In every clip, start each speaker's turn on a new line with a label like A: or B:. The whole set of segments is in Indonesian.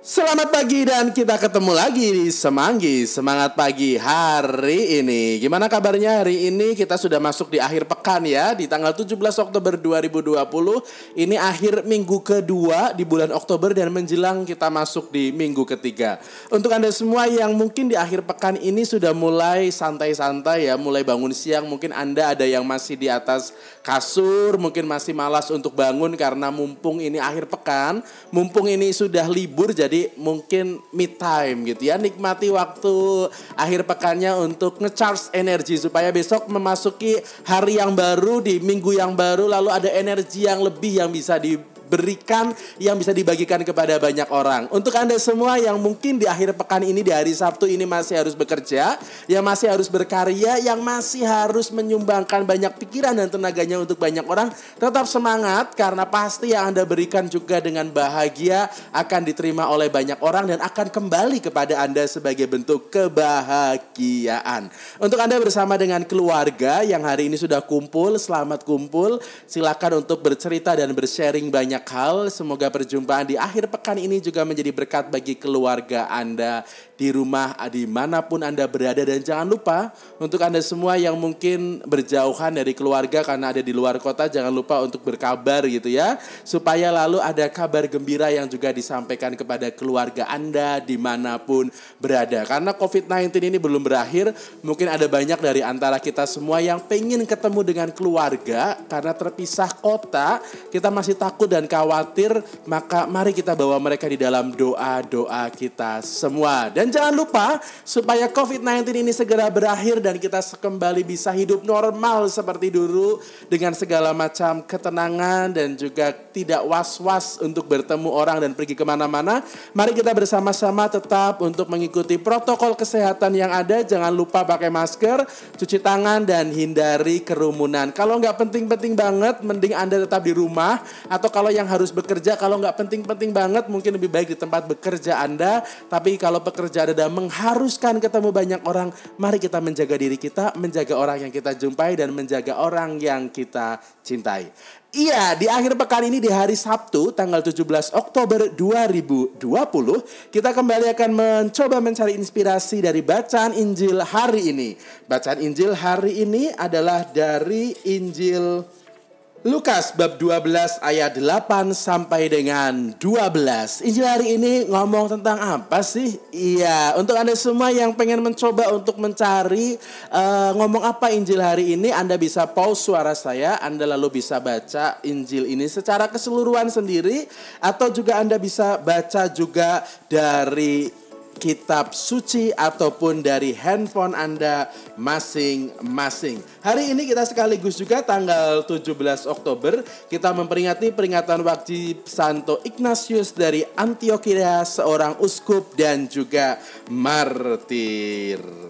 A: Selamat pagi dan kita ketemu lagi di Semanggi. Semangat pagi hari ini. Gimana kabarnya hari ini? Kita sudah masuk di akhir pekan ya Di tanggal 17 Oktober 2020 Ini akhir minggu kedua di bulan Oktober Dan menjelang kita masuk di minggu ketiga. Untuk anda semua yang mungkin di akhir pekan ini sudah mulai santai-santai ya Mulai bangun siang mungkin anda ada yang masih di atas kasur Mungkin masih malas untuk bangun karena mumpung ini akhir pekan Mumpung ini sudah libur jadi jadi mungkin me time gitu ya. Nikmati waktu akhir pekannya untuk ngecharge energi supaya besok memasuki hari yang baru di minggu yang baru lalu ada energi yang lebih yang bisa di berikan yang bisa dibagikan kepada banyak orang. Untuk Anda semua yang mungkin di akhir pekan ini di hari Sabtu ini masih harus bekerja, yang masih harus berkarya, yang masih harus menyumbangkan banyak pikiran dan tenaganya untuk banyak orang, tetap semangat karena pasti yang Anda berikan juga dengan bahagia akan diterima oleh banyak orang dan akan kembali kepada Anda sebagai bentuk kebahagiaan. Untuk Anda bersama dengan keluarga yang hari ini sudah kumpul, selamat kumpul. Silakan untuk bercerita dan bersharing banyak banyak hal. Semoga perjumpaan di akhir pekan ini juga menjadi berkat bagi keluarga Anda di rumah, di mana pun Anda berada. Dan jangan lupa untuk Anda semua yang mungkin berjauhan dari keluarga karena ada di luar kota, jangan lupa untuk berkabar gitu ya. Supaya lalu ada kabar gembira yang juga disampaikan kepada keluarga Anda di mana pun berada. Karena COVID-19 ini belum berakhir, mungkin ada banyak dari antara kita semua yang pengen ketemu dengan keluarga karena terpisah kota, kita masih takut dan khawatir, maka mari kita bawa mereka di dalam doa-doa kita semua. Dan jangan lupa supaya COVID-19 ini segera berakhir dan kita kembali bisa hidup normal seperti dulu dengan segala macam ketenangan dan juga tidak was-was untuk bertemu orang dan pergi ke mana-mana. Mari kita bersama-sama tetap untuk mengikuti protokol kesehatan yang ada. Jangan lupa pakai masker, cuci tangan, dan hindari kerumunan. Kalau nggak penting-penting banget, mending Anda tetap di rumah. Atau kalau yang harus bekerja, kalau nggak penting-penting banget, mungkin lebih baik di tempat bekerja Anda. Tapi kalau pekerja Anda mengharuskan ketemu banyak orang, mari kita menjaga diri kita, menjaga orang yang kita jumpai, dan menjaga orang yang kita cintai. Iya, di akhir pekan ini di hari Sabtu tanggal 17 Oktober 2020 kita kembali akan mencoba mencari inspirasi dari bacaan Injil hari ini. Bacaan Injil hari ini adalah dari Injil Lukas bab 12 ayat 8 sampai dengan 12. Injil hari ini ngomong tentang apa sih? Iya, untuk Anda semua yang pengen mencoba untuk mencari uh, ngomong apa Injil hari ini, Anda bisa pause suara saya, Anda lalu bisa baca Injil ini secara keseluruhan sendiri atau juga Anda bisa baca juga dari kitab suci ataupun dari handphone Anda masing-masing. Hari ini kita sekaligus juga tanggal 17 Oktober kita memperingati peringatan wajib Santo Ignatius dari Antioquia seorang uskup dan juga martir.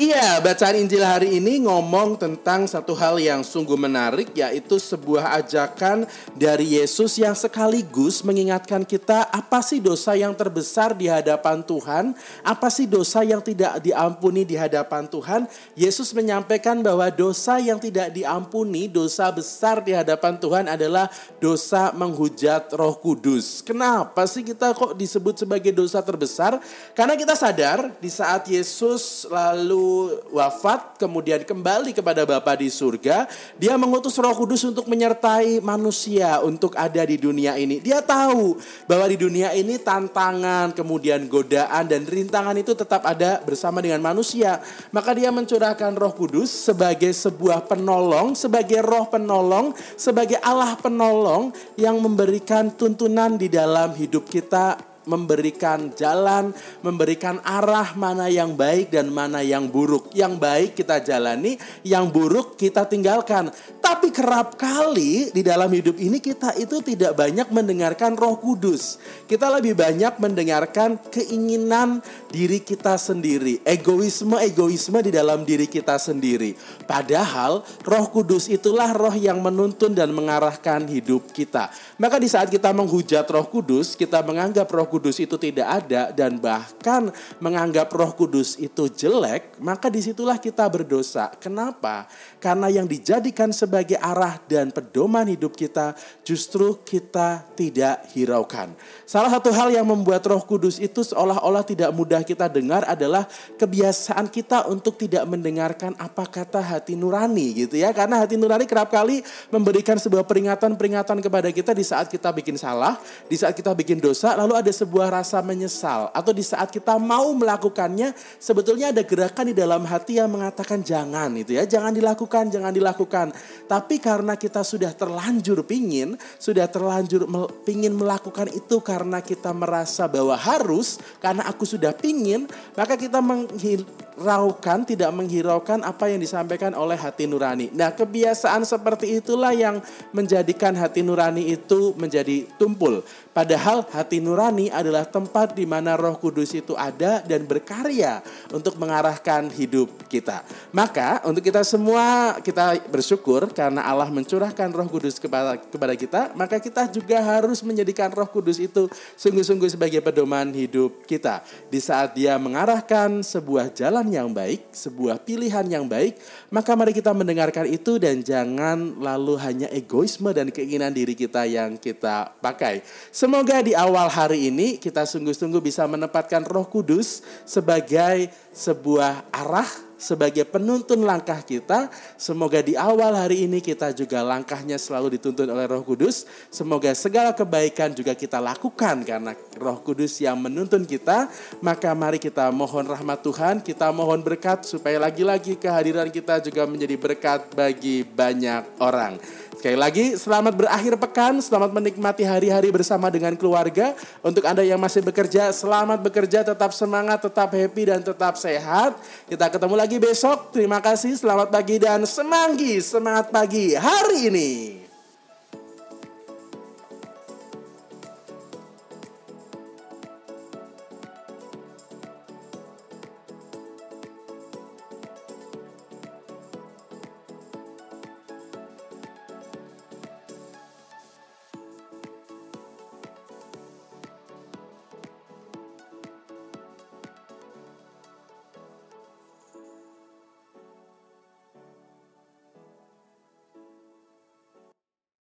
A: Iya, bacaan Injil hari ini ngomong tentang satu hal yang sungguh menarik, yaitu sebuah ajakan dari Yesus yang sekaligus mengingatkan kita apa sih dosa yang terbesar di hadapan Tuhan, apa sih dosa yang tidak diampuni di hadapan Tuhan. Yesus menyampaikan bahwa dosa yang tidak diampuni, dosa besar di hadapan Tuhan adalah dosa menghujat Roh Kudus. Kenapa sih kita kok disebut sebagai dosa terbesar? Karena kita sadar di saat Yesus lalu wafat kemudian kembali kepada Bapa di surga, dia mengutus Roh Kudus untuk menyertai manusia untuk ada di dunia ini. Dia tahu bahwa di dunia ini tantangan, kemudian godaan dan rintangan itu tetap ada bersama dengan manusia. Maka dia mencurahkan Roh Kudus sebagai sebuah penolong, sebagai roh penolong, sebagai Allah penolong yang memberikan tuntunan di dalam hidup kita memberikan jalan, memberikan arah mana yang baik dan mana yang buruk. Yang baik kita jalani, yang buruk kita tinggalkan. Tapi kerap kali di dalam hidup ini kita itu tidak banyak mendengarkan Roh Kudus. Kita lebih banyak mendengarkan keinginan diri kita sendiri, egoisme-egoisme di dalam diri kita sendiri. Padahal Roh Kudus itulah roh yang menuntun dan mengarahkan hidup kita. Maka di saat kita menghujat Roh Kudus, kita menganggap Roh Kudus itu tidak ada dan bahkan menganggap Roh Kudus itu jelek, maka di situlah kita berdosa. Kenapa? Karena yang dijadikan sebagai arah dan pedoman hidup kita justru kita tidak hiraukan. Salah satu hal yang membuat Roh Kudus itu seolah-olah tidak mudah kita dengar adalah kebiasaan kita untuk tidak mendengarkan apa kata hati nurani gitu ya. Karena hati nurani kerap kali memberikan sebuah peringatan-peringatan kepada kita di saat kita bikin salah, di saat kita bikin dosa, lalu ada sebuah rasa menyesal atau di saat kita mau melakukannya, sebetulnya ada gerakan di dalam hati yang mengatakan jangan itu ya, jangan dilakukan, jangan dilakukan. Tapi karena kita sudah terlanjur pingin, sudah terlanjur pingin melakukan itu karena kita merasa bahwa harus, karena aku sudah pingin, maka kita menghiraukan, tidak menghiraukan apa yang disampaikan oleh hati nurani. Nah kebiasaan seperti itulah yang menjadikan hati nurani itu menjadi tumpul. Padahal hati nurani adalah tempat di mana Roh Kudus itu ada dan berkarya untuk mengarahkan hidup kita. Maka untuk kita semua kita bersyukur karena Allah mencurahkan Roh Kudus kepada kepada kita, maka kita juga harus menjadikan Roh Kudus itu sungguh-sungguh sebagai pedoman hidup kita. Di saat Dia mengarahkan sebuah jalan yang baik, sebuah pilihan yang baik, maka mari kita mendengarkan itu dan jangan lalu hanya egoisme dan keinginan diri kita yang kita pakai. Semoga di awal hari ini kita sungguh-sungguh bisa menempatkan Roh Kudus sebagai sebuah arah sebagai penuntun langkah kita. Semoga di awal hari ini kita juga langkahnya selalu dituntun oleh Roh Kudus. Semoga segala kebaikan juga kita lakukan karena Roh Kudus yang menuntun kita. Maka mari kita mohon rahmat Tuhan, kita mohon berkat supaya lagi-lagi kehadiran kita juga menjadi berkat bagi banyak orang. Sekali lagi, selamat berakhir pekan, selamat menikmati hari-hari bersama dengan keluarga. Untuk Anda yang masih bekerja, selamat bekerja, tetap semangat, tetap happy, dan tetap sehat. Kita ketemu lagi besok. Terima kasih, selamat pagi, dan semanggi, semangat pagi hari ini.